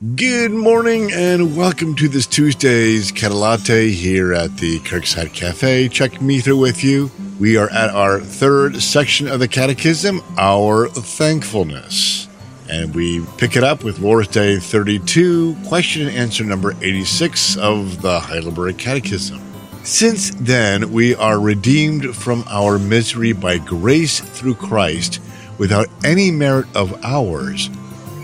Good morning and welcome to this Tuesday's CateLatte here at the Kirkside Cafe. Chuck Meether with you. We are at our third section of the Catechism, our thankfulness. And we pick it up with Lord's Day 32, question and answer number 86 of the Heidelberg Catechism. Since then we are redeemed from our misery by grace through Christ without any merit of ours,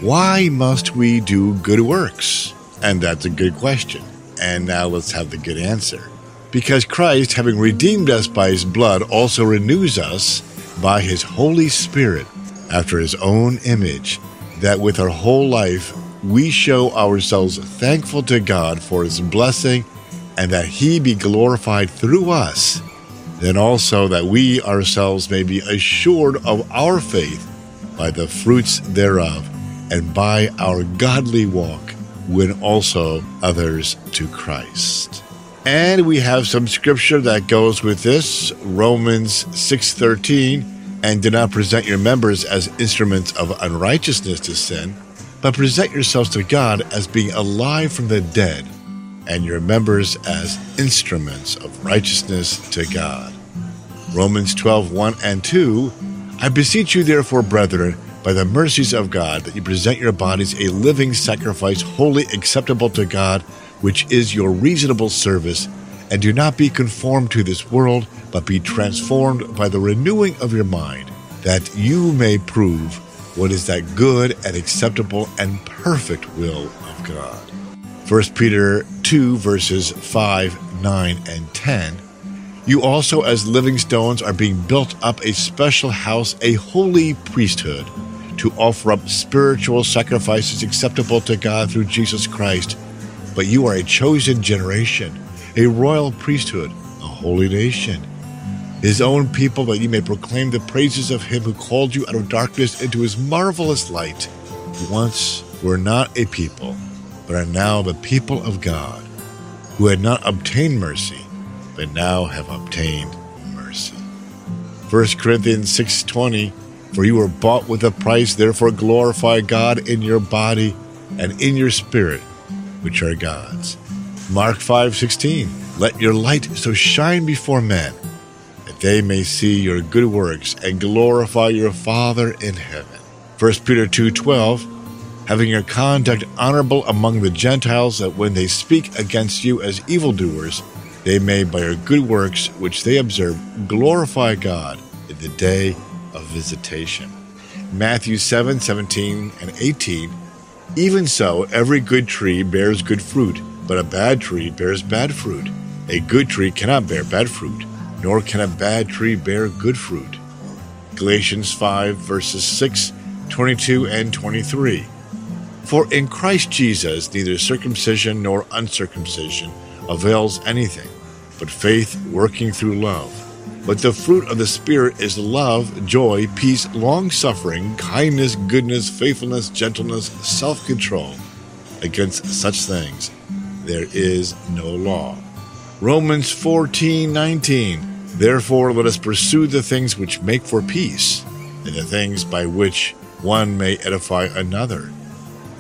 why must we do good works? And that's a good question. And now let's have the good answer. Because Christ, having redeemed us by his blood, also renews us by his Holy Spirit after his own image, that with our whole life we show ourselves thankful to God for his blessing and that he be glorified through us, then also that we ourselves may be assured of our faith by the fruits thereof and by our godly walk win also others to Christ. And we have some scripture that goes with this, Romans 6:13, and do not present your members as instruments of unrighteousness to sin, but present yourselves to God as being alive from the dead, and your members as instruments of righteousness to God. Romans 12:1 and 2, I beseech you therefore, brethren, by the mercies of God, that you present your bodies a living sacrifice, wholly acceptable to God, which is your reasonable service. And do not be conformed to this world, but be transformed by the renewing of your mind, that you may prove what is that good and acceptable and perfect will of God. 1 Peter 2, verses 5, 9, and 10. You also, as living stones, are being built up a special house, a holy priesthood to offer up spiritual sacrifices acceptable to God through Jesus Christ. But you are a chosen generation, a royal priesthood, a holy nation, his own people, that you may proclaim the praises of him who called you out of darkness into his marvelous light. You once were not a people, but are now the people of God, who had not obtained mercy, but now have obtained mercy. 1 Corinthians 6:20 for you were bought with a price, therefore glorify God in your body and in your spirit, which are God's. Mark 5:16 Let your light so shine before men that they may see your good works and glorify your Father in heaven. 1 Peter 2:12 Having your conduct honorable among the Gentiles that when they speak against you as evildoers they may by your good works which they observe glorify God in the day of visitation. Matthew 7 17 and 18. Even so, every good tree bears good fruit, but a bad tree bears bad fruit. A good tree cannot bear bad fruit, nor can a bad tree bear good fruit. Galatians 5 verses 6, 22, and 23. For in Christ Jesus neither circumcision nor uncircumcision avails anything, but faith working through love. But the fruit of the Spirit is love, joy, peace, long suffering, kindness, goodness, faithfulness, gentleness, self control. Against such things there is no law. Romans 14 19. Therefore, let us pursue the things which make for peace, and the things by which one may edify another.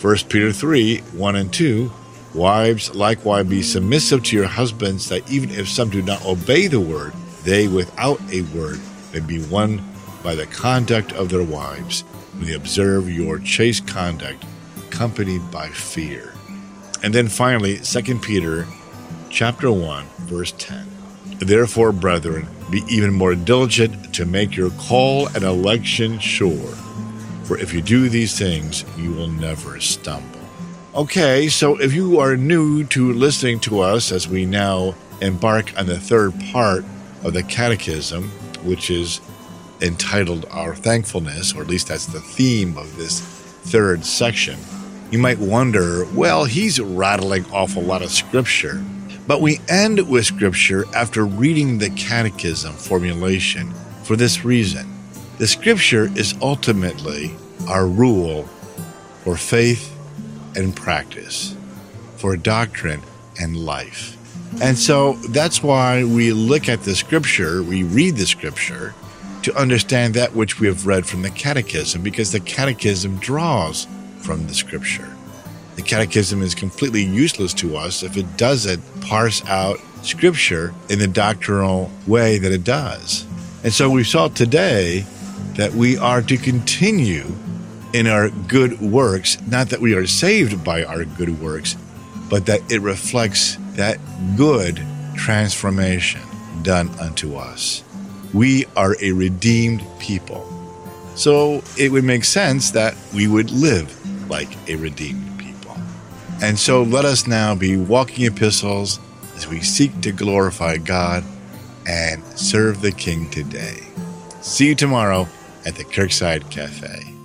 1 Peter 3 1 and 2. Wives, likewise, be submissive to your husbands, that even if some do not obey the word, they without a word may be won by the conduct of their wives when they observe your chaste conduct accompanied by fear. And then finally, 2 Peter chapter 1 verse 10. Therefore, brethren, be even more diligent to make your call and election sure. For if you do these things, you will never stumble. Okay, so if you are new to listening to us as we now embark on the third part of the Catechism, which is entitled Our Thankfulness, or at least that's the theme of this third section, you might wonder, well, he's rattling off a lot of scripture. But we end with scripture after reading the Catechism formulation for this reason. The scripture is ultimately our rule for faith and practice, for doctrine and life. And so that's why we look at the scripture, we read the scripture to understand that which we have read from the catechism, because the catechism draws from the scripture. The Catechism is completely useless to us if it doesn't parse out Scripture in the doctrinal way that it does. And so we saw today that we are to continue in our good works, not that we are saved by our good works, but that it reflects that good transformation done unto us. We are a redeemed people. So it would make sense that we would live like a redeemed people. And so let us now be walking epistles as we seek to glorify God and serve the King today. See you tomorrow at the Kirkside Cafe.